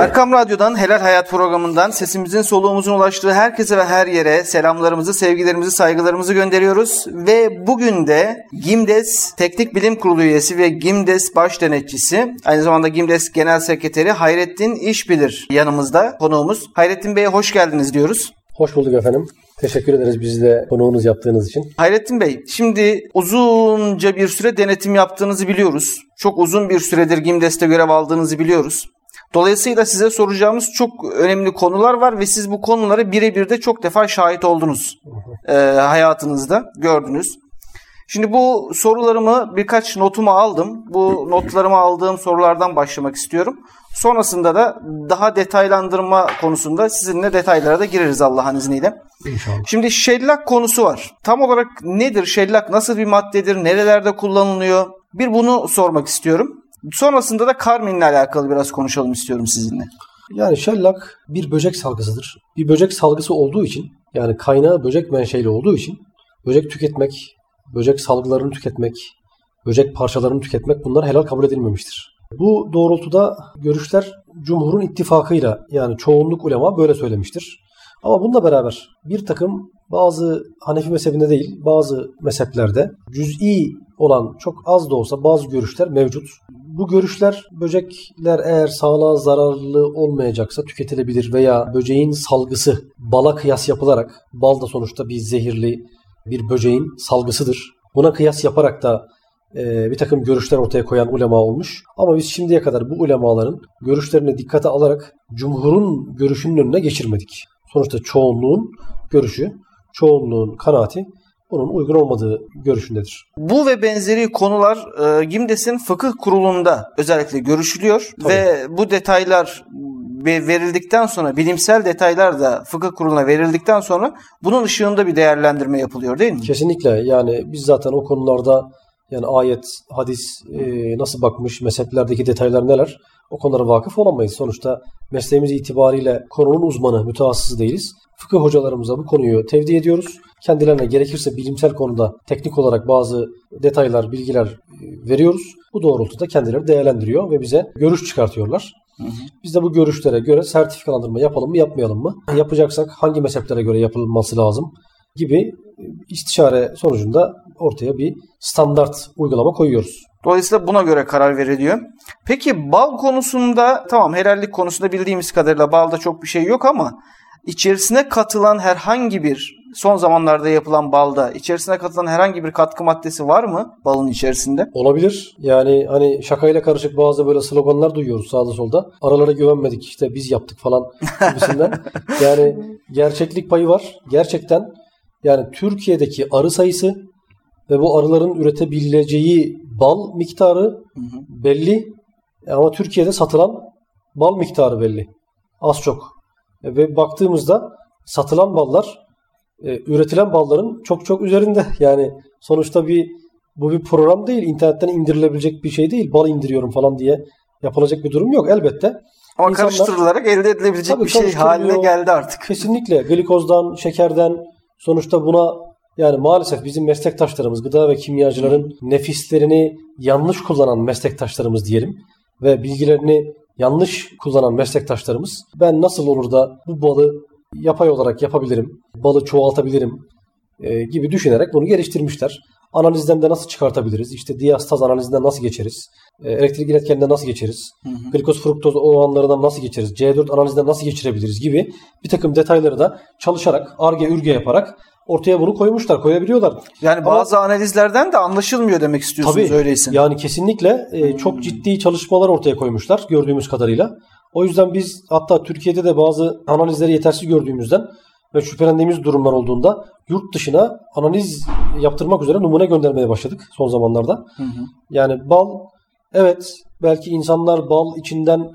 Erkam Radyo'dan Helal Hayat programından sesimizin soluğumuzun ulaştığı herkese ve her yere selamlarımızı, sevgilerimizi, saygılarımızı gönderiyoruz. Ve bugün de GİMDES Teknik Bilim Kurulu üyesi ve GİMDES baş denetçisi, aynı zamanda GİMDES Genel Sekreteri Hayrettin İşbilir yanımızda konuğumuz. Hayrettin Bey'e hoş geldiniz diyoruz. Hoş bulduk efendim. Teşekkür ederiz bizi de konuğunuz yaptığınız için. Hayrettin Bey, şimdi uzunca bir süre denetim yaptığınızı biliyoruz. Çok uzun bir süredir GİMDES'te görev aldığınızı biliyoruz. Dolayısıyla size soracağımız çok önemli konular var ve siz bu konuları birebir de çok defa şahit oldunuz e, hayatınızda, gördünüz. Şimdi bu sorularımı birkaç notumu aldım. Bu notlarımı aldığım sorulardan başlamak istiyorum. Sonrasında da daha detaylandırma konusunda sizinle detaylara da gireriz Allah'ın izniyle. İnşallah. Şimdi şellak konusu var. Tam olarak nedir şellak? Nasıl bir maddedir? Nerelerde kullanılıyor? Bir bunu sormak istiyorum. Sonrasında da karminle alakalı biraz konuşalım istiyorum sizinle. Yani şellak bir böcek salgısıdır. Bir böcek salgısı olduğu için yani kaynağı böcek menşeli olduğu için böcek tüketmek, böcek salgılarını tüketmek, böcek parçalarını tüketmek bunlar helal kabul edilmemiştir. Bu doğrultuda görüşler Cumhur'un ittifakıyla yani çoğunluk ulema böyle söylemiştir. Ama bununla beraber bir takım bazı Hanefi mezhebinde değil bazı mezheplerde cüz'i olan çok az da olsa bazı görüşler mevcut. Bu görüşler böcekler eğer sağlığa zararlı olmayacaksa tüketilebilir veya böceğin salgısı bala kıyas yapılarak bal da sonuçta bir zehirli bir böceğin salgısıdır. Buna kıyas yaparak da e, bir takım görüşler ortaya koyan ulema olmuş. Ama biz şimdiye kadar bu ulemaların görüşlerini dikkate alarak cumhurun görüşünün önüne geçirmedik. Sonuçta çoğunluğun görüşü, çoğunluğun kanaati bunun uygun olmadığı görüşündedir. Bu ve benzeri konular e, GİMDES'in fıkıh kurulunda özellikle görüşülüyor Tabii. ve bu detaylar ve verildikten sonra bilimsel detaylar da fıkıh kuruluna verildikten sonra bunun ışığında bir değerlendirme yapılıyor değil mi? Kesinlikle yani biz zaten o konularda yani ayet, hadis e, nasıl bakmış, mezheplerdeki detaylar neler o konulara vakıf olamayız. Sonuçta mesleğimiz itibariyle konunun uzmanı, mütehassısı değiliz. Fıkıh hocalarımıza bu konuyu tevdi ediyoruz. Kendilerine gerekirse bilimsel konuda teknik olarak bazı detaylar, bilgiler e, veriyoruz. Bu doğrultuda kendileri değerlendiriyor ve bize görüş çıkartıyorlar. Biz de bu görüşlere göre sertifikalandırma yapalım mı yapmayalım mı? Yapacaksak hangi mezheplere göre yapılması lazım gibi e, istişare sonucunda ortaya bir standart uygulama koyuyoruz. Dolayısıyla buna göre karar veriliyor. Peki bal konusunda tamam helallik konusunda bildiğimiz kadarıyla balda çok bir şey yok ama içerisine katılan herhangi bir son zamanlarda yapılan balda içerisine katılan herhangi bir katkı maddesi var mı balın içerisinde? Olabilir. Yani hani şakayla karışık bazı böyle sloganlar duyuyoruz sağda solda. Aralara güvenmedik işte biz yaptık falan gibisinden. yani gerçeklik payı var. Gerçekten yani Türkiye'deki arı sayısı ve bu arıların üretebileceği bal miktarı belli. Ama Türkiye'de satılan bal miktarı belli. Az çok. E, Ve baktığımızda satılan ballar e, üretilen balların çok çok üzerinde. Yani sonuçta bir bu bir program değil. İnternetten indirilebilecek bir şey değil. Bal indiriyorum falan diye yapılacak bir durum yok elbette. Ama İnsanlar- karıştırılarak elde edilebilecek bir şey haline geldi artık. Kesinlikle glikozdan, şekerden sonuçta buna yani maalesef bizim meslektaşlarımız, gıda ve kimyacıların nefislerini yanlış kullanan meslektaşlarımız diyelim ve bilgilerini yanlış kullanan meslektaşlarımız ben nasıl olur da bu balı yapay olarak yapabilirim, balı çoğaltabilirim e, gibi düşünerek bunu geliştirmişler. Analizden de nasıl çıkartabiliriz? İşte diastaz analizinden nasıl geçeriz? E, elektrik iletkeninden nasıl geçeriz? Glikoz fruktoz oranlarından nasıl geçeriz? C4 analizinden nasıl geçirebiliriz gibi bir takım detayları da çalışarak, arge ürge yaparak ortaya bunu koymuşlar, koyabiliyorlar. Yani bazı analizlerden de anlaşılmıyor demek istiyorsunuz Tabii öyleyse. yani kesinlikle e, çok ciddi çalışmalar ortaya koymuşlar gördüğümüz kadarıyla. O yüzden biz hatta Türkiye'de de bazı analizleri yetersiz gördüğümüzden ve şüphelendiğimiz durumlar olduğunda yurt dışına analiz yaptırmak üzere numune göndermeye başladık son zamanlarda. Hı hı. Yani bal evet belki insanlar bal içinden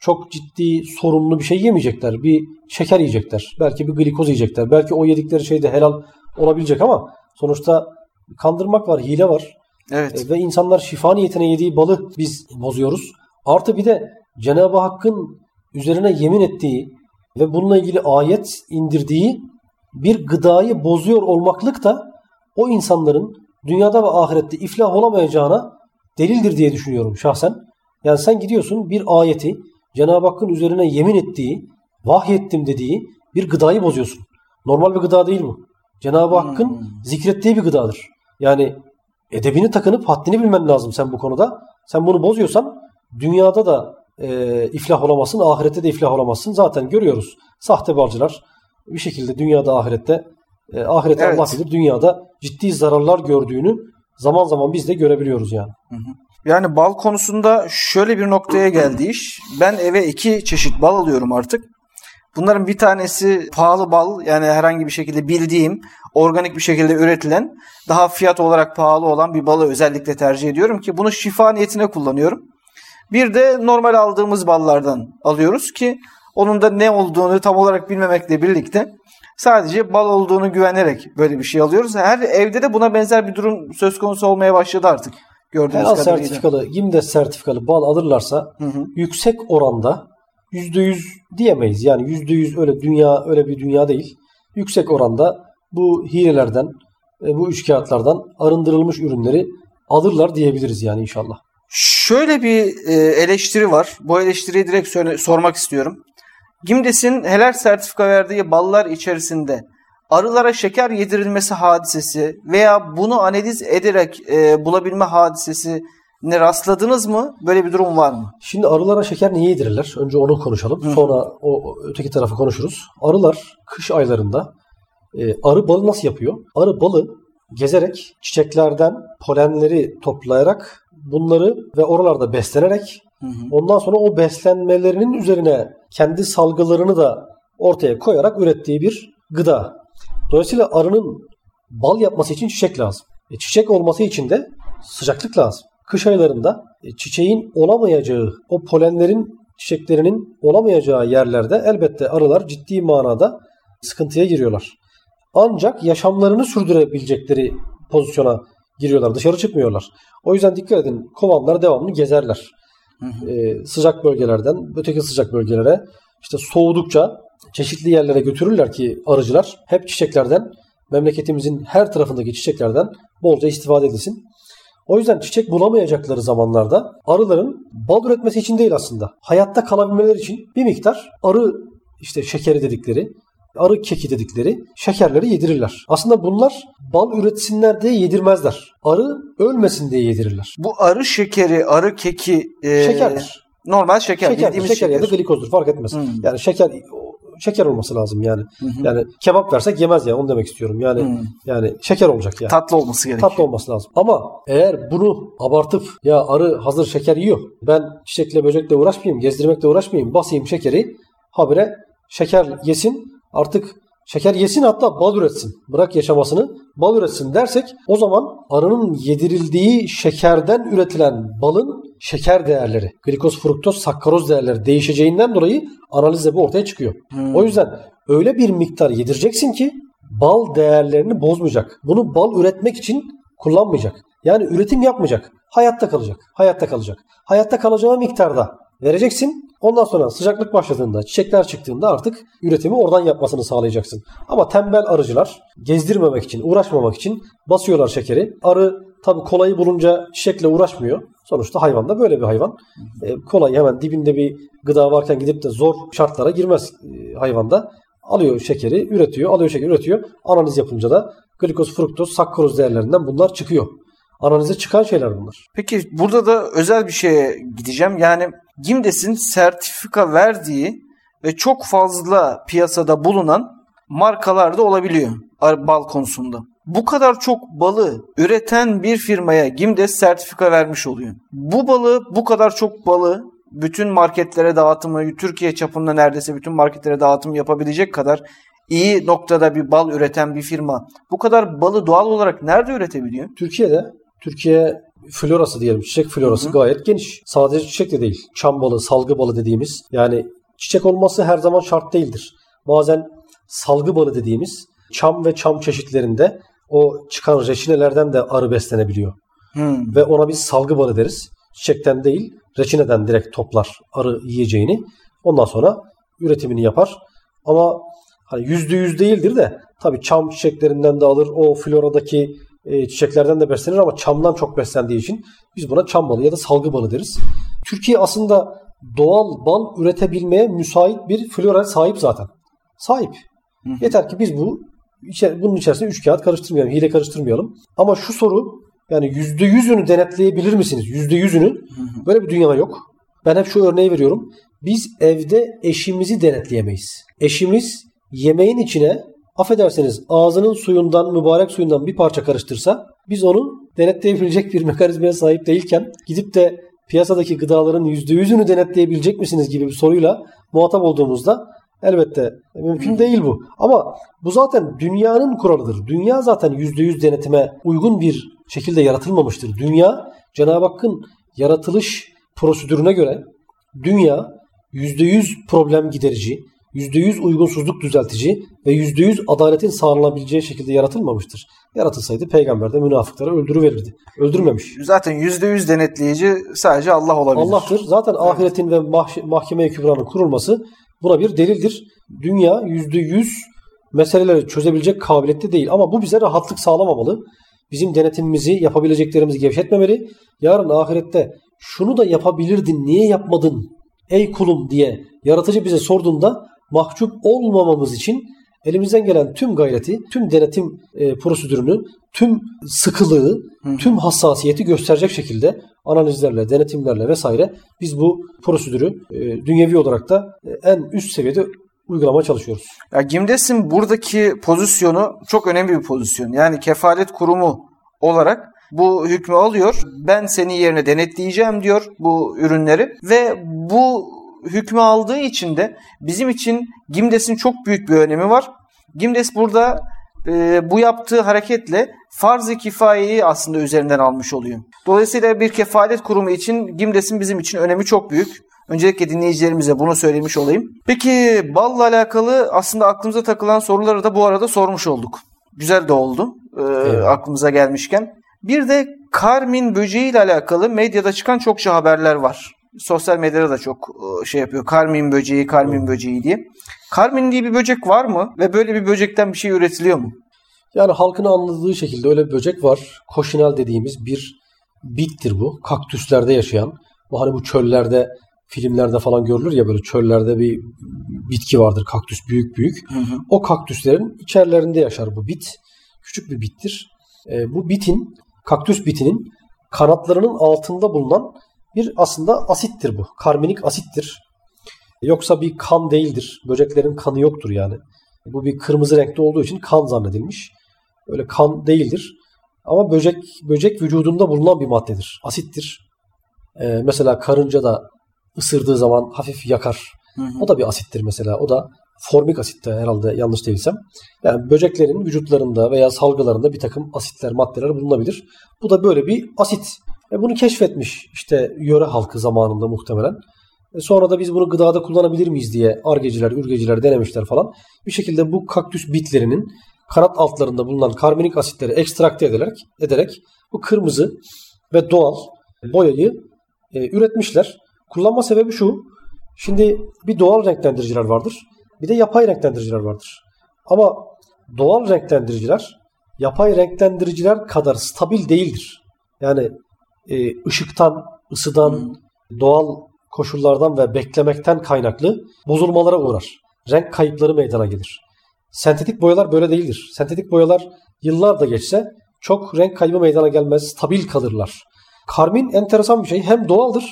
çok ciddi sorunlu bir şey yemeyecekler. Bir şeker yiyecekler. Belki bir glikoz yiyecekler. Belki o yedikleri şey de helal olabilecek ama sonuçta kandırmak var, hile var. Evet. E, Ve insanlar şifa niyetine yediği balı biz bozuyoruz. Artı bir de Cenab-ı Hakk'ın üzerine yemin ettiği ve bununla ilgili ayet indirdiği bir gıdayı bozuyor olmaklık da o insanların dünyada ve ahirette iflah olamayacağına delildir diye düşünüyorum şahsen. Yani sen gidiyorsun bir ayeti Cenab-ı Hakk'ın üzerine yemin ettiği, vahyettim dediği bir gıdayı bozuyorsun. Normal bir gıda değil bu. Cenab-ı Hakk'ın Hmm. zikrettiği bir gıdadır. Yani edebini takınıp haddini bilmen lazım sen bu konuda. Sen bunu bozuyorsan dünyada da e, iflah olamazsın, ahirette de iflah olamazsın. Zaten görüyoruz sahte balcılar bir şekilde dünyada ahirette e, ahirette Evet. Allah bilir dünyada ciddi zararlar gördüğünü zaman zaman biz de görebiliyoruz yani. Yani bal konusunda şöyle bir noktaya geldi iş. Ben eve iki çeşit bal alıyorum artık. Bunların bir tanesi pahalı bal yani herhangi bir şekilde bildiğim organik bir şekilde üretilen daha fiyat olarak pahalı olan bir balı özellikle tercih ediyorum ki bunu şifa niyetine kullanıyorum. Bir de normal aldığımız ballardan alıyoruz ki onun da ne olduğunu tam olarak bilmemekle birlikte sadece bal olduğunu güvenerek böyle bir şey alıyoruz. Her evde de buna benzer bir durum söz konusu olmaya başladı artık gördüğünüz Helal kadarıyla. sertifikalı, GİMDES sertifikalı bal alırlarsa Hı hı. yüksek oranda %100 diyemeyiz. Yani %100 öyle dünya öyle bir dünya değil. Yüksek oranda bu hilelerden, e, bu üçkağıtlardan arındırılmış ürünleri alırlar diyebiliriz yani inşallah. Şöyle bir e, eleştiri var. Bu eleştiriyi direkt sormak istiyorum. Gimdes'in helal sertifika verdiği ballar içerisinde arılara şeker yedirilmesi hadisesi veya bunu analiz ederek e, bulabilme hadisesi ne rastladınız mı? Böyle bir durum var mı? Şimdi arılara şeker niye yedirirler? Önce onu konuşalım. Hı. Sonra o o öteki tarafı konuşuruz. Arılar kış aylarında e, arı balı nasıl yapıyor? Arı balı gezerek çiçeklerden polenleri toplayarak bunları ve oralarda beslenerek Hı hı. ondan sonra o beslenmelerinin üzerine kendi salgılarını da ortaya koyarak ürettiği bir gıda. Dolayısıyla arının bal yapması için çiçek lazım. E, çiçek olması için de sıcaklık lazım. Kış aylarında e, çiçeğin olamayacağı, o polenlerin çiçeklerinin olamayacağı yerlerde elbette arılar ciddi manada sıkıntıya giriyorlar. Ancak yaşamlarını sürdürebilecekleri pozisyona giriyorlar. Dışarı çıkmıyorlar. O yüzden dikkat edin kovanlar devamlı gezerler. Hı hı. Ee, sıcak bölgelerden öteki sıcak bölgelere işte soğudukça çeşitli yerlere götürürler ki arıcılar hep çiçeklerden memleketimizin her tarafındaki çiçeklerden bolca istifade edilsin. O yüzden çiçek bulamayacakları zamanlarda arıların bal üretmesi için değil aslında. Hayatta kalabilmeleri için bir miktar arı işte şekeri dedikleri, arı keki dedikleri şekerleri yedirirler. Aslında bunlar bal üretsinler diye yedirmezler. Arı ölmesin diye yedirirler. Bu arı şekeri, arı keki e, Şekerdir. normal şeker, Şeker, bildiğimiz şeker, ya da şeker. glikozdur fark etmez. Hmm. Yani şeker şeker olması lazım yani. Hı hı. Yani kebap versek yemez ya onu demek istiyorum. Yani Hmm. yani şeker olacak yani. Tatlı olması gerekiyor. Tatlı olması lazım. Ama eğer bunu abartıp ya arı hazır şeker yiyor. Ben çiçekle böcekle uğraşmayayım, gezdirmekle uğraşmayayım. Basayım şekeri. Habire şeker yesin. Artık şeker yesin hatta bal üretsin. Bırak yaşamasını bal üretsin dersek o zaman arının yedirildiği şekerden üretilen balın şeker değerleri, glikoz, fruktoz, sakkaroz değerleri değişeceğinden dolayı analizde bu ortaya çıkıyor. Hmm. O yüzden öyle bir miktar yedireceksin ki bal değerlerini bozmayacak. Bunu bal üretmek için kullanmayacak. Yani üretim yapmayacak. Hayatta kalacak. Hayatta kalacak. Hayatta kalacağı miktarda vereceksin. Ondan sonra sıcaklık başladığında, çiçekler çıktığında artık üretimi oradan yapmasını sağlayacaksın. Ama tembel arıcılar gezdirmemek için, uğraşmamak için basıyorlar şekeri. Arı tabii kolayı bulunca çiçekle uğraşmıyor. Sonuçta hayvan da böyle bir hayvan. E, kolay hemen dibinde bir gıda varken gidip de zor şartlara girmez e, hayvanda. Alıyor şekeri, üretiyor, alıyor şekeri, üretiyor. Analiz yapınca da glikoz, fruktoz, sakkaroz değerlerinden bunlar çıkıyor. Analize çıkan şeyler bunlar. Peki burada da özel bir şeye gideceğim. Yani Gimdes'in sertifika verdiği ve çok fazla piyasada bulunan markalar da olabiliyor bal konusunda. Bu kadar çok balı üreten bir firmaya Gimdes sertifika vermiş oluyor. Bu balı, bu kadar çok balı bütün marketlere dağıtımı, Türkiye çapında neredeyse bütün marketlere dağıtım yapabilecek kadar iyi noktada bir bal üreten bir firma bu kadar balı doğal olarak nerede üretebiliyor? Türkiye'de Türkiye florası diyelim çiçek florası Hı hı. gayet geniş. Sadece çiçek de değil. Çam balı, salgı balı dediğimiz yani çiçek olması her zaman şart değildir. Bazen salgı balı dediğimiz çam ve çam çeşitlerinde o çıkan reçinelerden de arı beslenebiliyor. Hmm. Ve ona biz salgı balı deriz. Çiçekten değil reçineden direkt toplar arı yiyeceğini. Ondan sonra üretimini yapar. Ama hani yüzde yüz değildir de tabii çam çiçeklerinden de alır. O floradaki e, çiçeklerden de beslenir ama çamdan çok beslendiği için biz buna çam balı ya da salgı balı deriz. Türkiye aslında doğal bal üretebilmeye müsait bir flora sahip zaten. Sahip. Hı. Yeter ki biz bu bunun içerisine üç kağıt karıştırmayalım, hile karıştırmayalım. Ama şu soru yani yüzde yüzünü denetleyebilir misiniz? Yüzde yüzünü böyle bir dünya yok. Ben hep şu örneği veriyorum. Biz evde eşimizi denetleyemeyiz. Eşimiz yemeğin içine affedersiniz ağzının suyundan, mübarek suyundan bir parça karıştırsa biz onu denetleyebilecek bir mekanizmaya sahip değilken gidip de piyasadaki gıdaların %100'ünü denetleyebilecek misiniz gibi bir soruyla muhatap olduğumuzda elbette mümkün değil bu. Ama bu zaten dünyanın kuralıdır. Dünya zaten %100 denetime uygun bir şekilde yaratılmamıştır. Dünya Cenab-ı Hakk'ın yaratılış prosedürüne göre dünya %100 problem giderici, %100 uygunsuzluk düzeltici ve %100 adaletin sağlanabileceği şekilde yaratılmamıştır. Yaratılsaydı peygamber de münafıkları öldürüverirdi. Öldürmemiş. Zaten %100 denetleyici sadece Allah olabilir. Allah'tır. Zaten evet. ahiretin ve mah- mahkeme-i kübranın kurulması buna bir delildir. Dünya %100 meseleleri çözebilecek kabiliyette değil. Ama bu bize rahatlık sağlamamalı. Bizim denetimimizi, yapabileceklerimizi gevşetmemeli. Yarın ahirette şunu da yapabilirdin, niye yapmadın ey kulum diye yaratıcı bize sorduğunda mahcup olmamamız için elimizden gelen tüm gayreti, tüm denetim e, prosedürünü, tüm sıkılığı, Hı. tüm hassasiyeti gösterecek şekilde analizlerle, denetimlerle vesaire biz bu prosedürü e, dünyevi olarak da e, en üst seviyede uygulamaya çalışıyoruz. Ya Gimdes'in buradaki pozisyonu çok önemli bir pozisyon. Yani kefalet kurumu olarak bu hükmü alıyor. Ben senin yerine denetleyeceğim diyor bu ürünleri ve bu hükmü aldığı için de bizim için Gimdes'in çok büyük bir önemi var. Gimdes burada e, bu yaptığı hareketle farz-ı kifayeyi aslında üzerinden almış oluyor. Dolayısıyla bir kefalet kurumu için Gimdes'in bizim için önemi çok büyük. Öncelikle dinleyicilerimize bunu söylemiş olayım. Peki balla alakalı aslında aklımıza takılan soruları da bu arada sormuş olduk. Güzel de oldu e, evet. aklımıza gelmişken. Bir de karmin böceği ile alakalı medyada çıkan çokça haberler var sosyal medyada da çok e, şey yapıyor. Karmin böceği, karmin böceği diye. Karmin diye bir böcek var mı? Ve böyle bir böcekten bir şey üretiliyor mu? Yani halkın anladığı şekilde öyle bir böcek var. Koşinal dediğimiz bir bittir bu. Kaktüslerde yaşayan. Bu hani bu çöllerde filmlerde falan görülür ya böyle çöllerde bir bitki vardır. Kaktüs büyük büyük. Hı hı. O kaktüslerin içerilerinde yaşar bu bit. Küçük bir bittir. E, bu bitin, kaktüs bitinin kanatlarının altında bulunan bir aslında asittir bu. Karminik asittir. Yoksa bir kan değildir. Böceklerin kanı yoktur yani. Bu bir kırmızı renkte olduğu için kan zannedilmiş. Öyle kan değildir. Ama böcek böcek vücudunda bulunan bir maddedir. Asittir. Ee, mesela karınca da ısırdığı zaman hafif yakar. Hı hı. O da bir asittir mesela. O da formik asitte herhalde yanlış değilsem. Yani böceklerin vücutlarında veya salgılarında bir takım asitler, maddeler bulunabilir. Bu da böyle bir asit. E bunu keşfetmiş işte yöre halkı zamanında muhtemelen. E sonra da biz bunu gıdada kullanabilir miyiz diye argeciler, ürgeciler denemişler falan. Bir şekilde bu kaktüs bitlerinin kanat altlarında bulunan karbonlik asitleri ekstrakte ederek, ederek bu kırmızı ve doğal boyayı e, üretmişler. Kullanma sebebi şu. Şimdi bir doğal renklendiriciler vardır. Bir de yapay renklendiriciler vardır. Ama doğal renklendiriciler yapay renklendiriciler kadar stabil değildir. Yani e, ışıktan, ısıdan, hmm. doğal koşullardan ve beklemekten kaynaklı bozulmalara uğrar. Renk kayıpları meydana gelir. Sentetik boyalar böyle değildir. Sentetik boyalar yıllar da geçse çok renk kaybı meydana gelmez, stabil kalırlar. Karmin enteresan bir şey. Hem doğaldır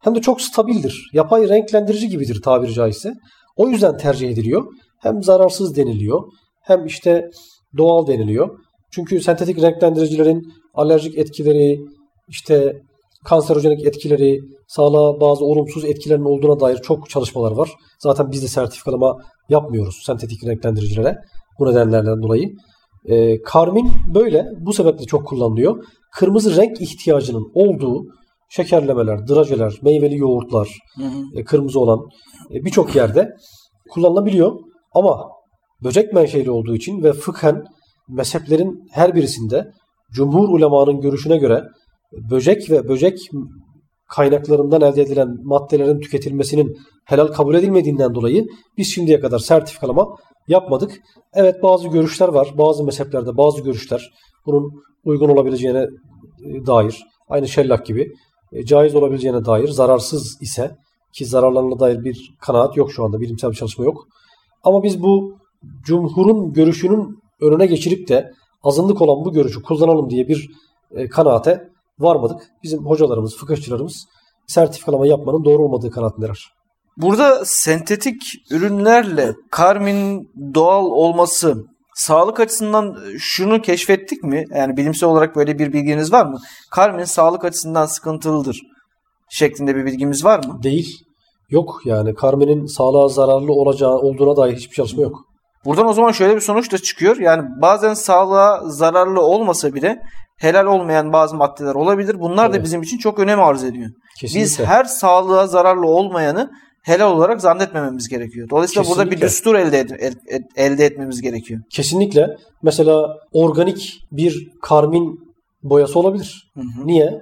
hem de çok stabildir. Yapay renklendirici gibidir tabiri caizse. O yüzden tercih ediliyor. Hem zararsız deniliyor hem işte doğal deniliyor. Çünkü sentetik renklendiricilerin alerjik etkileri, işte kanserojenik etkileri, sağlığa bazı olumsuz etkilerin olduğuna dair çok çalışmalar var. Zaten biz de sertifikalama yapmıyoruz sentetik renklendiricilere bu nedenlerden dolayı. E, karmin böyle bu sebeple çok kullanılıyor. Kırmızı renk ihtiyacının olduğu şekerlemeler, drajeler, meyveli yoğurtlar, hı hı. E, kırmızı olan e, birçok yerde kullanılabiliyor. Ama böcek menşeli olduğu için ve fıkhen mezheplerin her birisinde cumhur ulemanın görüşüne göre böcek ve böcek kaynaklarından elde edilen maddelerin tüketilmesinin helal kabul edilmediğinden dolayı biz şimdiye kadar sertifikalama yapmadık. Evet bazı görüşler var. Bazı mezheplerde bazı görüşler bunun uygun olabileceğine e, dair aynı şellak gibi e, caiz olabileceğine dair zararsız ise ki zararlarına dair bir kanaat yok şu anda. Bilimsel bir çalışma yok. Ama biz bu cumhurun görüşünün önüne geçirip de azınlık olan bu görüşü kullanalım diye bir e, kanaate varmadık. Bizim hocalarımız, fıkıhçılarımız sertifikalama yapmanın doğru olmadığı kanaatindeler. Burada sentetik ürünlerle karmin doğal olması sağlık açısından şunu keşfettik mi? Yani bilimsel olarak böyle bir bilginiz var mı? Karmin sağlık açısından sıkıntılıdır şeklinde bir bilgimiz var mı? Değil. Yok yani karminin sağlığa zararlı olacağı olduğuna dair hiçbir çalışma yok. Buradan o zaman şöyle bir sonuç da çıkıyor. Yani bazen sağlığa zararlı olmasa bile helal olmayan bazı maddeler olabilir. Bunlar evet. da bizim için çok önem arz ediyor. Kesinlikle. Biz her sağlığa zararlı olmayanı helal olarak zannetmememiz gerekiyor. Dolayısıyla Kesinlikle. burada bir düstur elde, ed- ed- elde etmemiz gerekiyor. Kesinlikle. Mesela organik bir karmin boyası olabilir. Hı hı. Niye?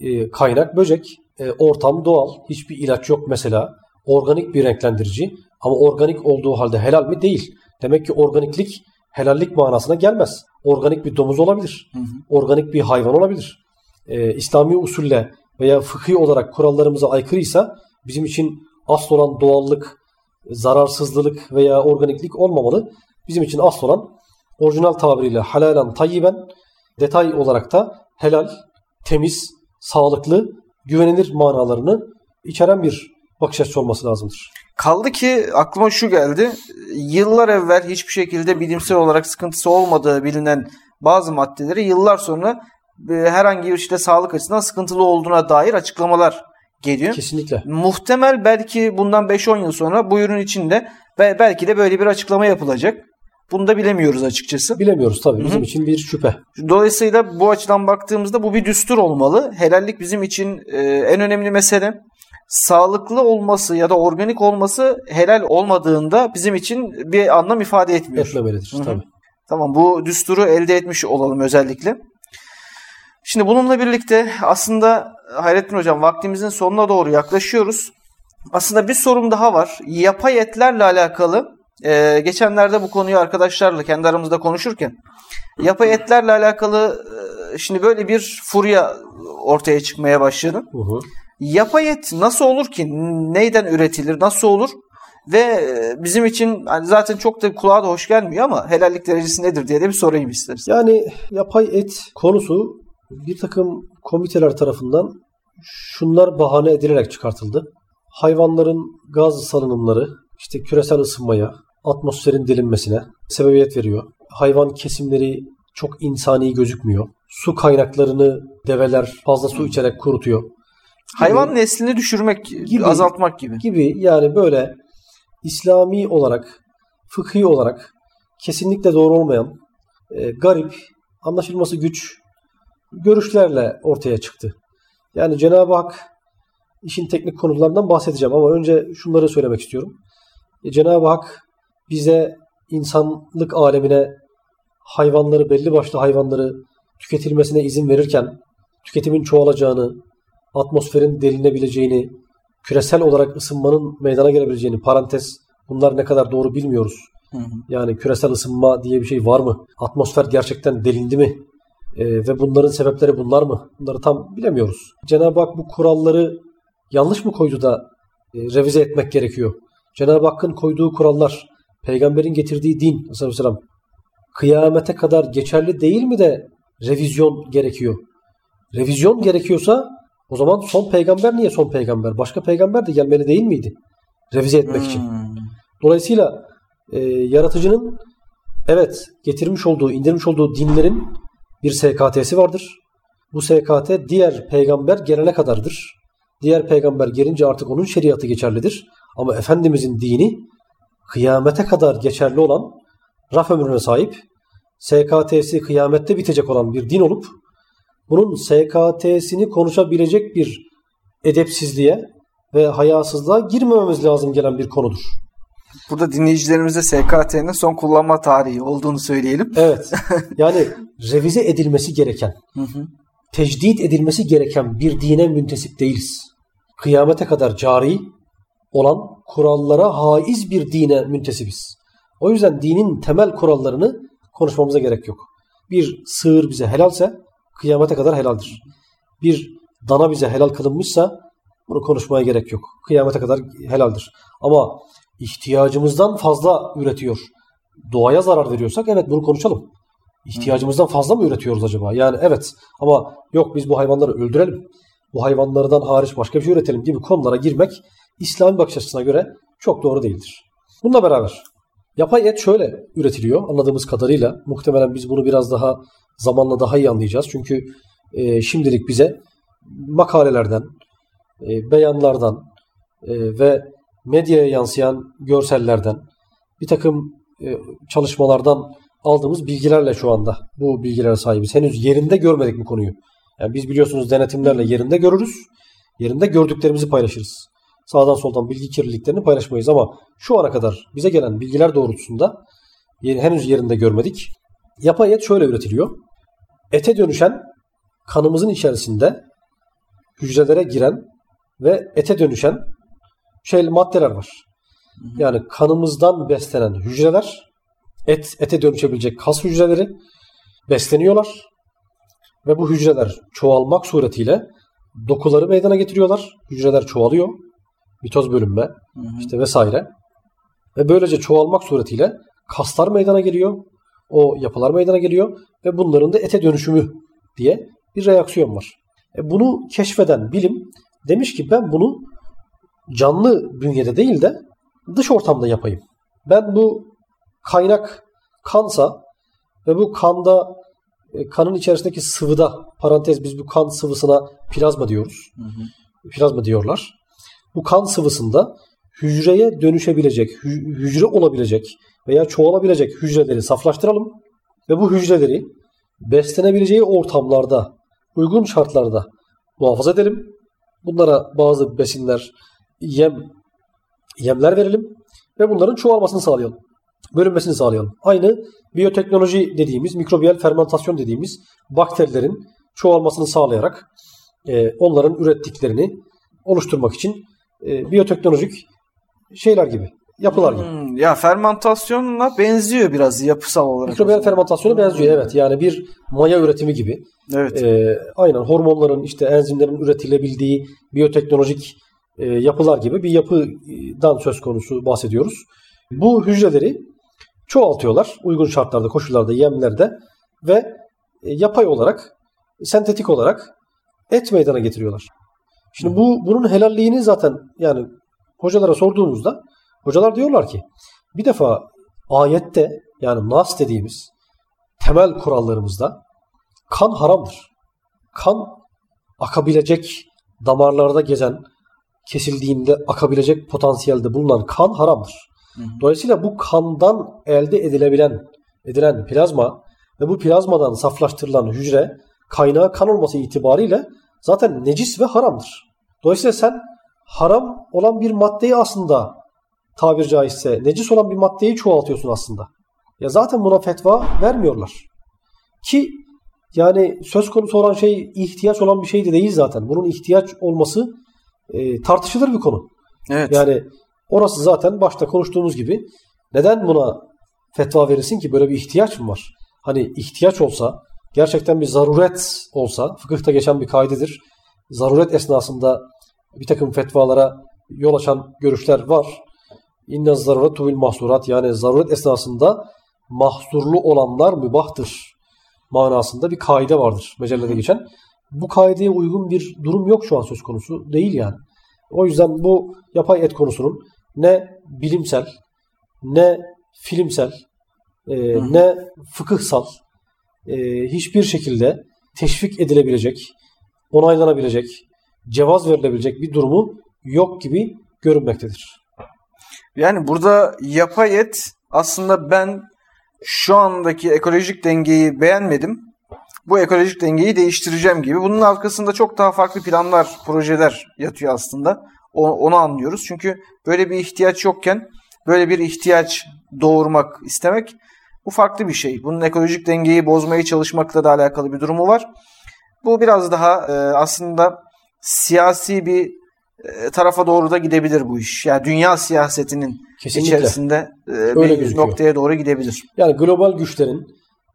Ee, kaynak böcek, e, ortam doğal, hiçbir ilaç yok mesela. Organik bir renklendirici ama organik olduğu halde helal mi? Değil. Demek ki organiklik helallik manasına gelmez. Organik bir domuz olabilir. Hı hı. Organik bir hayvan olabilir. Ee, İslami usulle veya fıkhi olarak kurallarımıza aykırıysa bizim için asıl olan doğallık, zararsızlılık veya organiklik olmamalı. Bizim için asıl olan orijinal tabiriyle halalen tayyiben, detay olarak da helal, temiz, sağlıklı, güvenilir manalarını içeren bir bakış açısı olması lazımdır. Kaldı ki aklıma şu geldi. Yıllar evvel hiçbir şekilde bilimsel olarak sıkıntısı olmadığı bilinen bazı maddeleri yıllar sonra e, herhangi bir işte sağlık açısından sıkıntılı olduğuna dair açıklamalar geliyor. Kesinlikle. Muhtemel belki bundan 5-10 yıl sonra bu ürün içinde ve belki de böyle bir açıklama yapılacak. Bunu da bilemiyoruz açıkçası. Bilemiyoruz tabii. Bizim Hı-hı. için bir şüphe. Dolayısıyla bu açıdan baktığımızda bu bir düstur olmalı. Helallik bizim için e, en önemli mesele. Sağlıklı olması ya da organik olması helal olmadığında bizim için bir anlam ifade etmiyor. Etmemelidir Hı-hı. tabii. Tamam bu düsturu elde etmiş olalım özellikle. Şimdi bununla birlikte aslında Hayrettin Hocam vaktimizin sonuna doğru yaklaşıyoruz. Aslında bir sorum daha var. Yapay etlerle alakalı e, geçenlerde bu konuyu arkadaşlarla kendi aramızda konuşurken yapay etlerle alakalı e, şimdi böyle bir furya ortaya çıkmaya başladı. Hı. Yapay et nasıl olur ki? Neyden üretilir? Nasıl olur? Ve e, bizim için hani zaten çok da kulağa da hoş gelmiyor ama helallik derecesi nedir diye de bir sorayım isteriz. Yani yapay et konusu bir takım komiteler tarafından şunlar bahane edilerek çıkartıldı. Hayvanların gaz salınımları işte küresel ısınmaya, atmosferin delinmesine sebebiyet veriyor. Hayvan kesimleri çok insani gözükmüyor. Su kaynaklarını develer fazla su içerek kurutuyor. Gibi, Hayvan neslini düşürmek, gibi, azaltmak gibi. Gibi yani böyle İslami olarak, fıkhi olarak kesinlikle doğru olmayan, e, garip, anlaşılması güç görüşlerle ortaya çıktı. Yani Cenab-ı Hak işin teknik konularından bahsedeceğim ama önce şunları söylemek istiyorum. E, Cenab-ı Hak bize insanlık alemine hayvanları belli başlı hayvanları tüketilmesine izin verirken tüketimin çoğalacağını, atmosferin delinebileceğini, küresel olarak ısınmanın meydana gelebileceğini parantez bunlar ne kadar doğru bilmiyoruz. Hı hı. Yani küresel ısınma diye bir şey var mı? Atmosfer gerçekten delindi mi? E, ve bunların sebepleri bunlar mı? Bunları tam bilemiyoruz. Cenab-ı Hak bu kuralları yanlış mı koydu da e, revize etmek gerekiyor? Cenab-ı Hakk'ın koyduğu kurallar, peygamberin getirdiği din aleyhisselam kıyamete kadar geçerli değil mi de revizyon gerekiyor? Revizyon gerekiyorsa o zaman son peygamber niye son peygamber? Başka peygamber de gelmeli değil miydi? Revize etmek hmm. için. Dolayısıyla e, yaratıcının evet getirmiş olduğu, indirmiş olduğu dinlerin bir SKT'si vardır. Bu SKT diğer peygamber gelene kadardır. Diğer peygamber gelince artık onun şeriatı geçerlidir. Ama Efendimizin dini kıyamete kadar geçerli olan raf ömrüne sahip SKT'si kıyamette bitecek olan bir din olup bunun SKT'sini konuşabilecek bir edepsizliğe ve hayasızlığa girmememiz lazım gelen bir konudur. Burada dinleyicilerimize SKT'nin son kullanma tarihi olduğunu söyleyelim. Evet. Yani revize edilmesi gereken, tecdit edilmesi gereken bir dine müntesip değiliz. Kıyamete kadar cari olan kurallara haiz bir dine müntesibiz. O yüzden dinin temel kurallarını konuşmamıza gerek yok. Bir sığır bize helalse kıyamete kadar helaldir. Bir dana bize helal kılınmışsa Bunu konuşmaya gerek yok. Kıyamete kadar helaldir. Ama ihtiyacımızdan fazla üretiyor. Doğaya zarar veriyorsak evet bunu konuşalım. İhtiyacımızdan fazla mı üretiyoruz acaba? Yani evet ama yok biz bu hayvanları öldürelim. Bu hayvanlardan hariç başka bir şey üretelim gibi konulara girmek İslami bakış açısına göre çok doğru değildir. Bununla beraber yapay et şöyle üretiliyor anladığımız kadarıyla. Muhtemelen biz bunu biraz daha zamanla daha iyi anlayacağız. Çünkü e, şimdilik bize makalelerden, e, beyanlardan e, ve medyaya yansıyan görsellerden, bir takım e, çalışmalardan aldığımız bilgilerle şu anda bu bilgilere sahibiz. Henüz yerinde görmedik bu konuyu. Yani biz biliyorsunuz denetimlerle yerinde görürüz. Yerinde gördüklerimizi paylaşırız. Sağdan soldan bilgi kirliliklerini paylaşmayız ama şu ana kadar bize gelen bilgiler doğrultusunda henüz yerinde görmedik. Yapay et şöyle üretiliyor. Ete dönüşen kanımızın içerisinde hücrelere giren ve ete dönüşen şey maddeler var. Yani kanımızdan beslenen hücreler et ete dönüşebilecek kas hücreleri besleniyorlar ve bu hücreler çoğalmak suretiyle dokuları meydana getiriyorlar. Hücreler çoğalıyor. Mitoz bölünme işte vesaire. Ve böylece çoğalmak suretiyle kaslar meydana geliyor. O yapılar meydana geliyor ve bunların da ete dönüşümü diye bir reaksiyon var. E bunu keşfeden bilim demiş ki ben bunu canlı bünyede değil de dış ortamda yapayım. Ben bu kaynak kansa ve bu kanda e, kanın içerisindeki sıvıda parantez biz bu kan sıvısına plazma diyoruz. Hı hı. Plazma diyorlar. Bu kan sıvısında hücreye dönüşebilecek, hücre olabilecek veya çoğalabilecek hücreleri saflaştıralım ve bu hücreleri beslenebileceği ortamlarda, uygun şartlarda muhafaza edelim. Bunlara bazı besinler, yem, yemler verelim ve bunların çoğalmasını sağlayalım bölünmesini sağlayalım. Aynı biyoteknoloji dediğimiz, mikrobiyal fermentasyon dediğimiz bakterilerin çoğalmasını sağlayarak e, onların ürettiklerini oluşturmak için e, biyoteknolojik şeyler gibi, yapılar gibi. Hmm, ya fermentasyonla benziyor biraz yapısal olarak. Mikrobiyal fermentasyona benziyor evet. Yani bir maya üretimi gibi. Evet. E, aynen hormonların işte enzimlerin üretilebildiği biyoteknolojik e, yapılar gibi bir yapıdan söz konusu bahsediyoruz. Bu hücreleri çoğaltıyorlar uygun şartlarda, koşullarda, yemlerde ve e, yapay olarak, sentetik olarak et meydana getiriyorlar. Şimdi bu bunun helalliğini zaten yani hocalara sorduğumuzda hocalar diyorlar ki bir defa ayette yani nas dediğimiz temel kurallarımızda kan haramdır. Kan akabilecek damarlarda gezen, kesildiğinde akabilecek potansiyelde bulunan kan haramdır. Dolayısıyla bu kandan elde edilebilen edilen plazma ve bu plazmadan saflaştırılan hücre kaynağı kan olması itibariyle zaten necis ve haramdır. Dolayısıyla sen haram olan bir maddeyi aslında tabir caizse necis olan bir maddeyi çoğaltıyorsun aslında. Ya zaten buna fetva vermiyorlar. Ki yani söz konusu olan şey ihtiyaç olan bir şey de değil zaten. Bunun ihtiyaç olması e, tartışılır bir konu. Evet. Yani Orası zaten başta konuştuğumuz gibi neden buna fetva verilsin ki böyle bir ihtiyaç mı var? Hani ihtiyaç olsa gerçekten bir zaruret olsa fıkıhta geçen bir kaydedir. Zaruret esnasında bir takım fetvalara yol açan görüşler var. İnne zaruret tuvil mahsurat yani zaruret esnasında mahsurlu olanlar mübahtır manasında bir kaide vardır mecellede geçen. Bu kaideye uygun bir durum yok şu an söz konusu değil yani. O yüzden bu yapay et konusunun ne bilimsel, ne filmsel, e, ne fıkıhsal e, hiçbir şekilde teşvik edilebilecek, onaylanabilecek, cevaz verilebilecek bir durumu yok gibi görünmektedir. Yani burada yapay et aslında ben şu andaki ekolojik dengeyi beğenmedim. Bu ekolojik dengeyi değiştireceğim gibi. Bunun arkasında çok daha farklı planlar, projeler yatıyor aslında onu anlıyoruz. Çünkü böyle bir ihtiyaç yokken böyle bir ihtiyaç doğurmak istemek bu farklı bir şey. Bunun ekolojik dengeyi bozmaya çalışmakla da alakalı bir durumu var. Bu biraz daha e, aslında siyasi bir e, tarafa doğru da gidebilir bu iş. Yani dünya siyasetinin Kesinlikle. içerisinde e, Öyle bir noktaya doğru gidebilir. Yani global güçlerin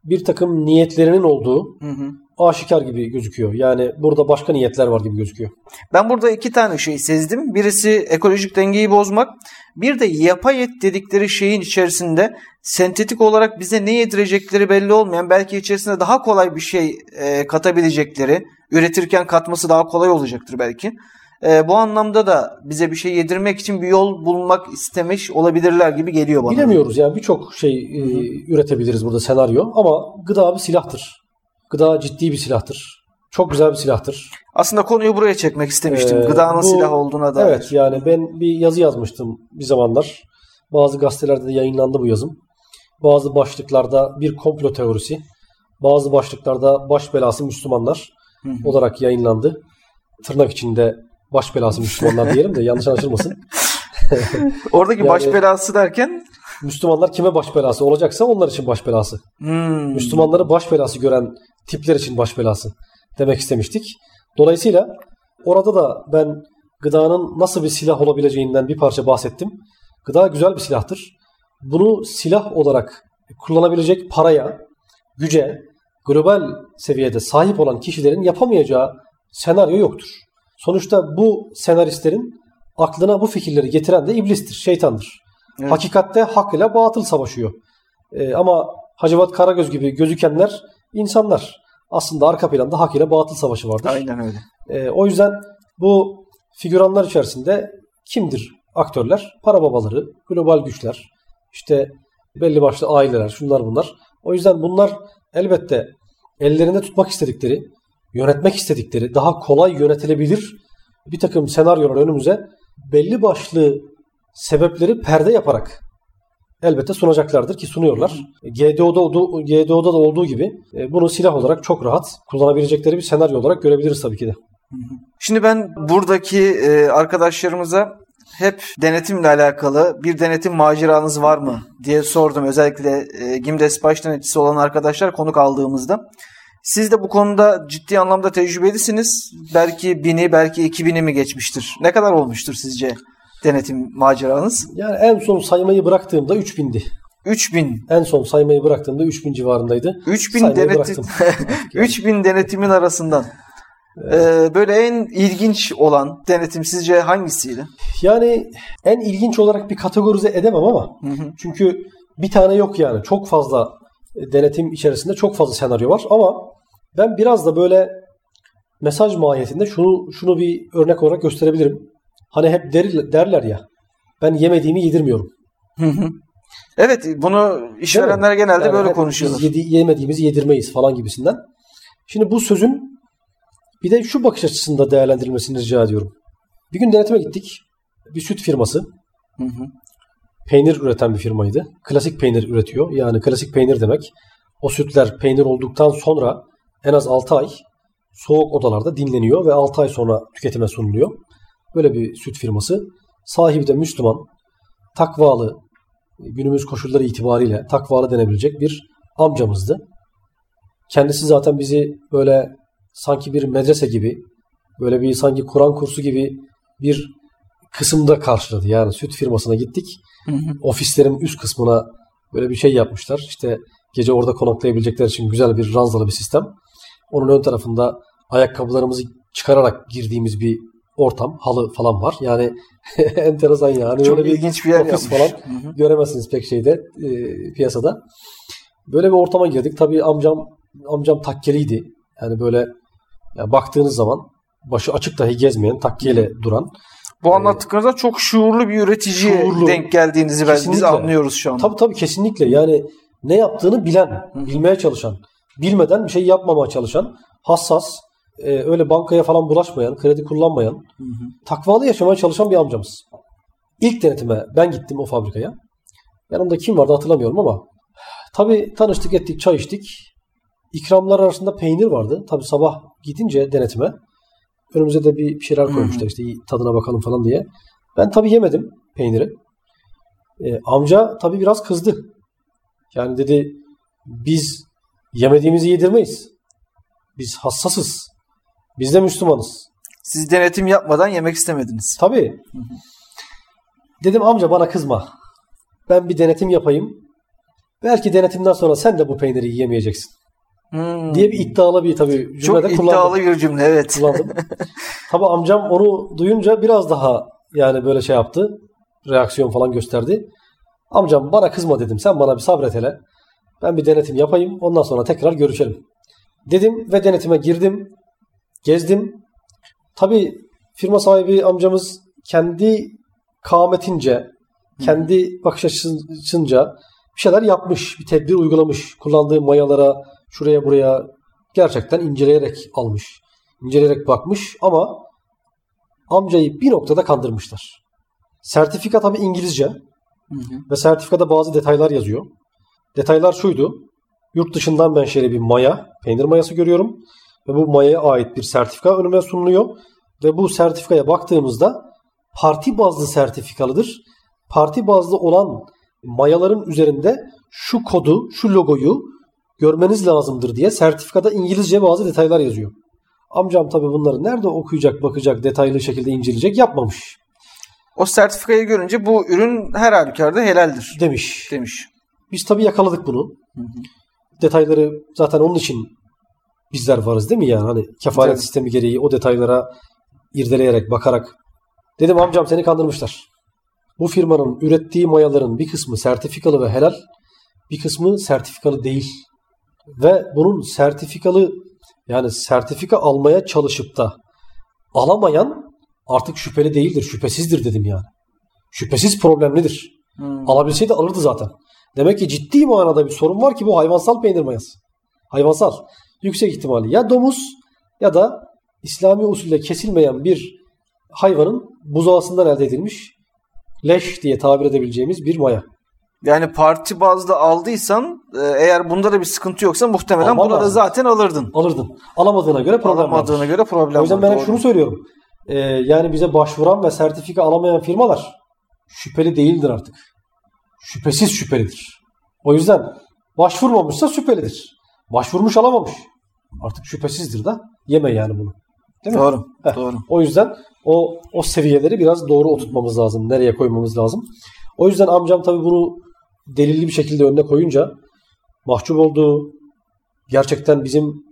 bir takım niyetlerinin olduğu hı hı. aşikar gibi gözüküyor. Yani burada başka niyetler var gibi gözüküyor. Ben burada iki tane şey sezdim. Birisi ekolojik dengeyi bozmak. Bir de yapay et dedikleri şeyin içerisinde sentetik olarak bize ne yedirecekleri belli olmayan belki içerisinde daha kolay bir şey e, katabilecekleri, üretirken katması daha kolay olacaktır belki. E, bu anlamda da bize bir şey yedirmek için bir yol bulmak istemiş olabilirler gibi geliyor bana. Bilemiyoruz yani birçok şey e, üretebiliriz burada senaryo ama gıda bir silahtır. Gıda ciddi bir silahtır. Çok güzel bir silahtır. Aslında konuyu buraya çekmek istemiştim. Ee, Gıdanın bu- silah olduğuna dair. Evet yani ben bir yazı yazmıştım bir zamanlar. Bazı gazetelerde de yayınlandı bu yazım. Bazı başlıklarda bir komplo teorisi, bazı başlıklarda baş belası Müslümanlar Hı hı. olarak yayınlandı. Tırnak içinde baş belası Müslümanlar diyelim de yanlış anlaşılmasın. Oradaki Yani- baş belası derken Müslümanlar kime baş belası olacaksa onlar için baş belası. hmm, Müslümanları baş belası gören tipler için baş belası demek istemiştik. Dolayısıyla orada da ben gıdanın nasıl bir silah olabileceğinden bir parça bahsettim. Gıda güzel bir silahtır. Bunu silah olarak kullanabilecek paraya, güce, global seviyede sahip olan kişilerin yapamayacağı senaryo yoktur. Sonuçta bu senaristlerin aklına bu fikirleri getiren de iblistir, şeytandır. Evet. Hakikatte hak ile batıl savaşıyor. Ee, ama Hacivat Karagöz gibi gözükenler insanlar. Aslında arka planda hak ile batıl savaşı vardır. aynen öyle. Ee, o yüzden bu figüranlar içerisinde kimdir aktörler? Para babaları, global güçler, işte belli başlı aileler, şunlar bunlar. O yüzden bunlar elbette ellerinde tutmak istedikleri, yönetmek istedikleri, daha kolay yönetilebilir bir takım senaryolar önümüze belli başlı sebepleri perde yaparak elbette sunacaklardır ki sunuyorlar. GDO'da olduğu, GDO'da da olduğu gibi e, bunu silah olarak çok rahat kullanabilecekleri bir senaryo olarak görebiliriz tabii ki de. Şimdi ben buradaki e, arkadaşlarımıza hep denetimle alakalı bir denetim maceranız var mı diye sordum. Özellikle e, GİMDES baş denetçisi olan arkadaşlar konuk aldığımızda. Siz de bu konuda ciddi anlamda tecrübelisiniz. Belki bini, belki iki bini mi geçmiştir? Ne kadar olmuştur sizce denetim maceranız? Yani en son saymayı bıraktığımda 3000'di. 3000. En son saymayı bıraktığımda 3000 civarındaydı. 3000 Saymayı denetim bıraktım. Artık yani. 3000 denetimin arasından e, böyle en ilginç olan denetim sizce hangisiydi? Yani en ilginç olarak bir kategorize edemem ama Hı hı. çünkü bir tane yok yani. Çok fazla denetim içerisinde çok fazla senaryo var ama ben biraz da böyle mesaj mahiyetinde şunu şunu bir örnek olarak gösterebilirim. Hani hep der, derler ya ben yemediğimi yedirmiyorum. Evet bunu işverenler genelde Yani böyle konuşuyorlar. Biz yedi- yemediğimizi yedirmeyiz falan gibisinden. Şimdi bu sözün bir de şu bakış açısında değerlendirilmesini rica ediyorum. Bir gün denetime gittik. Bir süt firması. Hı hı. Peynir üreten bir firmaydı. Klasik peynir üretiyor. Yani klasik peynir demek. O sütler peynir olduktan sonra en az 6 ay soğuk odalarda dinleniyor ve 6 ay sonra tüketime sunuluyor. Böyle bir süt firması. Sahibi de Müslüman, takvalı, günümüz koşulları itibariyle takvalı denebilecek bir amcamızdı. Kendisi zaten bizi böyle sanki bir medrese gibi, böyle bir sanki Kur'an kursu gibi bir kısımda karşıladı. Yani süt firmasına gittik. Hı hı. Ofislerin üst kısmına böyle bir şey yapmışlar. İşte gece orada konaklayabilecekler için güzel bir ranzalı bir sistem. Onun ön tarafında ayakkabılarımızı çıkararak girdiğimiz bir ortam, halı falan var. Yani enteresan yani. Çok Öyle bir ilginç bir yer ofis yapmış. falan Hı hı. göremezsiniz pek şeyde e, piyasada. Böyle bir ortama girdik. Tabii amcam amcam takkeliydi. Yani böyle ya baktığınız zaman başı açık dahi gezmeyen takkeyle duran. Bu anlattıklarınızda çok şuurlu bir üreticiye Şuurlu. denk geldiğinizi ben, biz anlıyoruz şu anda. Tabii tabii kesinlikle yani ne yaptığını bilen, bilmeye çalışan, bilmeden bir şey yapmamaya çalışan, hassas, e, öyle bankaya falan bulaşmayan, kredi kullanmayan, Hı hı. takvalı yaşamaya çalışan bir amcamız. İlk denetime ben gittim o fabrikaya. Yanımda kim vardı hatırlamıyorum ama tabii tanıştık ettik, çay içtik. İkramlar arasında peynir vardı. Tabii sabah gidince denetime önümüze de bir şeyler koymuşlar işte tadına bakalım falan diye. Ben tabii yemedim peyniri. E, amca tabii biraz kızdı. Yani dedi biz yemediğimizi yedirmeyiz. Biz hassasız. Biz de Müslümanız. Siz denetim yapmadan yemek istemediniz. Tabii. Dedim amca bana kızma. Ben bir denetim yapayım. Belki denetimden sonra sen de bu peyniri yiyemeyeceksin. Hmm. diye bir iddialı bir tabii Çok cümlede iddialı kullandım. bir cümle evet. kullandım. tabii amcam onu duyunca biraz daha yani böyle şey yaptı. Reaksiyon falan gösterdi. Amcam bana kızma dedim. Sen bana bir sabret hele. Ben bir denetim yapayım. Ondan sonra tekrar görüşelim. Dedim ve denetime girdim. Gezdim. Tabii firma sahibi amcamız kendi kâmetince, kendi bakış açısınca bir şeyler yapmış, bir tedbir uygulamış. Kullandığı mayalara, şuraya buraya gerçekten inceleyerek almış. İnceleyerek bakmış ama amcayı bir noktada kandırmışlar. Sertifika tabii İngilizce Hı hı. ve sertifikada bazı detaylar yazıyor. Detaylar şuydu. Yurt dışından ben şöyle bir maya, peynir mayası görüyorum. Ve bu mayaya ait bir sertifika önüme sunuluyor. Ve bu sertifikaya baktığımızda parti bazlı sertifikalıdır. Parti bazlı olan mayaların üzerinde şu kodu, şu logoyu görmeniz lazımdır diye sertifikada İngilizce bazı detaylar yazıyor. Amcam tabii bunları nerede okuyacak, bakacak, detaylı şekilde inceleyecek yapmamış O sertifikayı görünce bu ürün her halükarda helaldir demiş. demiş. Biz tabii yakaladık bunu. Hı hı. Detayları zaten onun için bizler varız değil mi yani? Hani kefalet Evet. sistemi gereği o detaylara irdeleyerek, bakarak. Dedim amcam seni kandırmışlar. Bu firmanın ürettiği mayaların bir kısmı sertifikalı ve helal, bir kısmı sertifikalı değil. Ve bunun sertifikalı yani sertifika almaya çalışıp da alamayan artık şüpheli değildir, şüphesizdir dedim yani. Şüphesiz problemlidir. Hmm. Alabilseydi alırdı zaten. Demek ki ciddi manada bir sorun var ki bu hayvansal peynir mayası. Hayvansal. Yüksek ihtimali ya domuz ya da İslami usulle kesilmeyen bir hayvanın buzağısından elde edilmiş leş diye tabir edebileceğimiz bir maya. Yani parti bazlı aldıysan e, eğer bunda da bir sıkıntı yoksa muhtemelen Alman buna da zaten alırdın. Alırdın. Alamadığına göre problem Alamadığına vardır. göre problem O yüzden ben hep şunu söylüyorum. Ee, yani bize başvuran ve sertifika alamayan firmalar şüpheli değildir artık. Şüphesiz şüphelidir. O yüzden başvurmamışsa şüphelidir. Başvurmuş alamamış. Artık şüphesizdir da yeme yani bunu. Değil mi? Doğru. Heh. Doğru. O yüzden o o seviyeleri biraz doğru oturtmamız lazım. Nereye koymamız lazım. O yüzden amcam tabii bunu delilli bir şekilde önüne koyunca mahcup oldu. Gerçekten bizim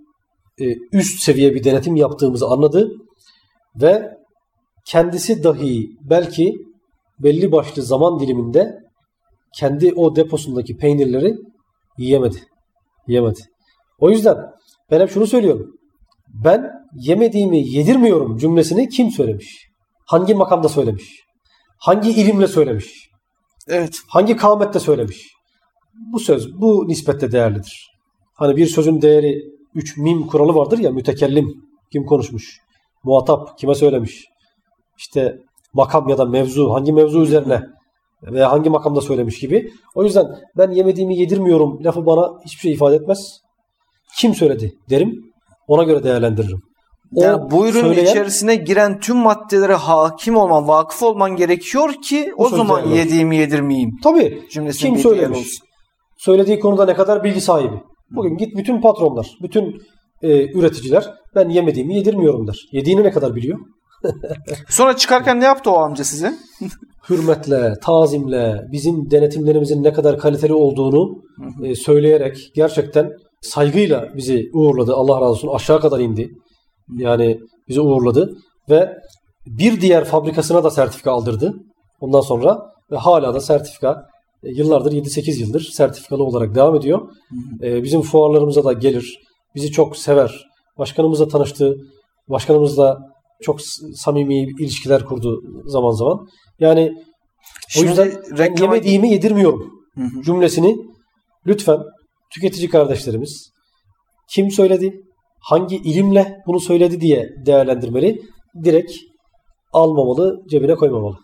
e, üst seviye bir denetim yaptığımızı anladı ve kendisi dahi belki belli başlı zaman diliminde kendi o deposundaki peynirleri yiyemedi. Yiyemedi. O yüzden ben hep şunu söylüyorum. Ben yemediğimi yedirmiyorum cümlesini kim söylemiş? Hangi makamda söylemiş? Hangi ilimle söylemiş? Evet. Hangi kâmette söylemiş? Bu söz bu nispette değerlidir. Hani bir sözün değeri 3 mim kuralı vardır ya mütekellim kim konuşmuş? Muhatap kime söylemiş? İşte makam ya da mevzu hangi mevzu üzerine veya hangi makamda söylemiş gibi. O yüzden ben yemediğimi yedirmiyorum lafı bana hiçbir şey ifade etmez. Kim söyledi derim. Ona göre değerlendiririm. O Yani bu ürünün söyleyen- içerisine giren tüm maddelere hakim olman, vakıf olman gerekiyor ki o zaman yediğimi yedirmeyeyim Tabii. cümlesinin Kim söylemiş? olsun. Söylediği konuda ne kadar bilgi sahibi. Bugün git bütün patronlar, bütün e, üreticiler ben yemediğimi yedirmiyorum der. Yediğini ne kadar biliyor? Sonra çıkarken ne yaptı o amca size? Hürmetle, tazimle, bizim denetimlerimizin ne kadar kaliteli olduğunu e, söyleyerek gerçekten saygıyla bizi uğurladı. Allah razı olsun aşağı kadar indi. Yani bizi uğurladı ve bir diğer fabrikasına da sertifika aldırdı. Ondan sonra ve hala da sertifika e, yıllardır 7-8 yıldır sertifikalı olarak devam ediyor. E, bizim fuarlarımıza da gelir. Bizi çok sever. Başkanımızla tanıştı. Başkanımızla çok samimi ilişkiler kurdu zaman zaman. Yani o Şimdi yüzden ben reklama- yemediğimi yedirmiyorum Hı hı. cümlesini lütfen tüketici kardeşlerimiz kim söyledi, hangi ilimle bunu söyledi diye değerlendirmeli. Direkt almamalı, cebine koymamalı.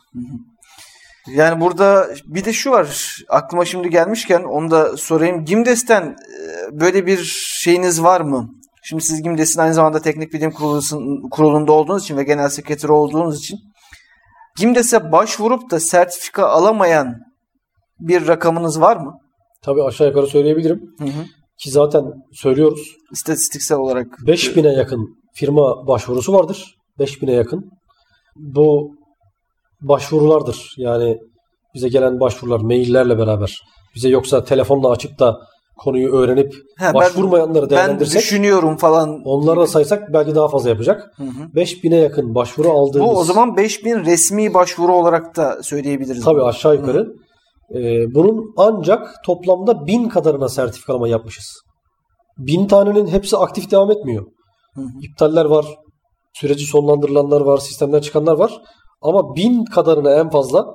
Yani burada bir de şu var. Aklıma şimdi gelmişken onu da sorayım. Gimdes'ten e, böyle bir şeyiniz var mı? Şimdi siz Gimdes'in aynı zamanda teknik bilim kurulunda olduğunuz için ve genel sekreteri olduğunuz için Gimdes'e başvurup da sertifika alamayan bir rakamınız var mı? Tabii aşağı yukarı söyleyebilirim Hı hı. Ki zaten söylüyoruz. İstatistiksel olarak. 5000'e yakın firma başvurusu vardır. 5000'e yakın. Bu başvurulardır. Yani bize gelen başvurular maillerle beraber. Bize yoksa telefonla açıp da konuyu öğrenip ben- başvurmayanları Ben değerlendirsek düşünüyorum falan. onları da saysak belki daha fazla yapacak. Hı hı. 5000'e yakın başvuru aldığımız Bu o zaman 5000 resmi başvuru olarak da söyleyebiliriz. tabii aşağı yukarı e, bunun ancak toplamda 1000 kadarına sertifikalama yapmışız. 1000 tanenin hepsi aktif devam etmiyor. Hı hı. İptaller var, süreci sonlandırılanlar var, sistemden çıkanlar var. Ama 1000 kadarına en fazla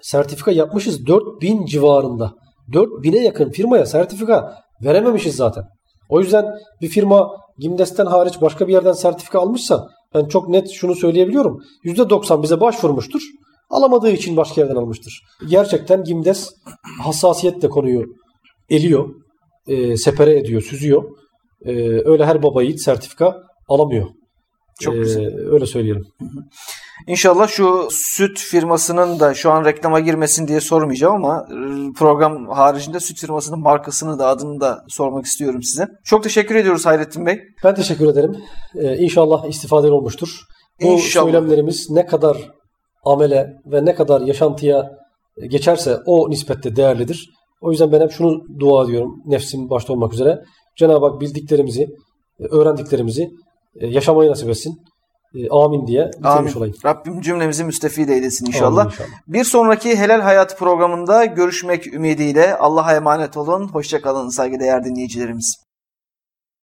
sertifika yapmışız 4000 civarında. 4000'e yakın firmaya sertifika verememişiz zaten. O yüzden bir firma Gimdes'ten hariç başka bir yerden sertifika almışsa ben çok net şunu söyleyebiliyorum. %90 bize başvurmuştur. Alamadığı için başka yerden almıştır. Gerçekten Gimdes hassasiyetle konuyu eliyor, e, sepere ediyor, süzüyor. E, öyle her baba yiğit sertifika alamıyor. Çok E, güzel. Öyle söyleyelim. İnşallah şu süt firmasının da şu an reklama girmesin diye sormayacağım ama e, program haricinde süt firmasının markasını da adını da sormak istiyorum size. Çok teşekkür ediyoruz Hayrettin Bey. Ben teşekkür ederim. Ee, inşallah istifadeli olmuştur. Bu İnşallah. söylemlerimiz ne kadar amele ve ne kadar yaşantıya geçerse o nispette değerlidir. O yüzden ben hep şunu dua ediyorum nefsim başta olmak üzere. Cenab-ı Hak bildiklerimizi, e, öğrendiklerimizi e, yaşamayı nasip etsin. E, Amin diye bitirmiş Amin. olayım. Rabbim cümlemizi müstefid eylesin inşallah. Amin inşallah. Bir sonraki Helal Hayat programında görüşmek ümidiyle Allah'a emanet olun. Hoşçakalın saygıdeğer dinleyicilerimiz.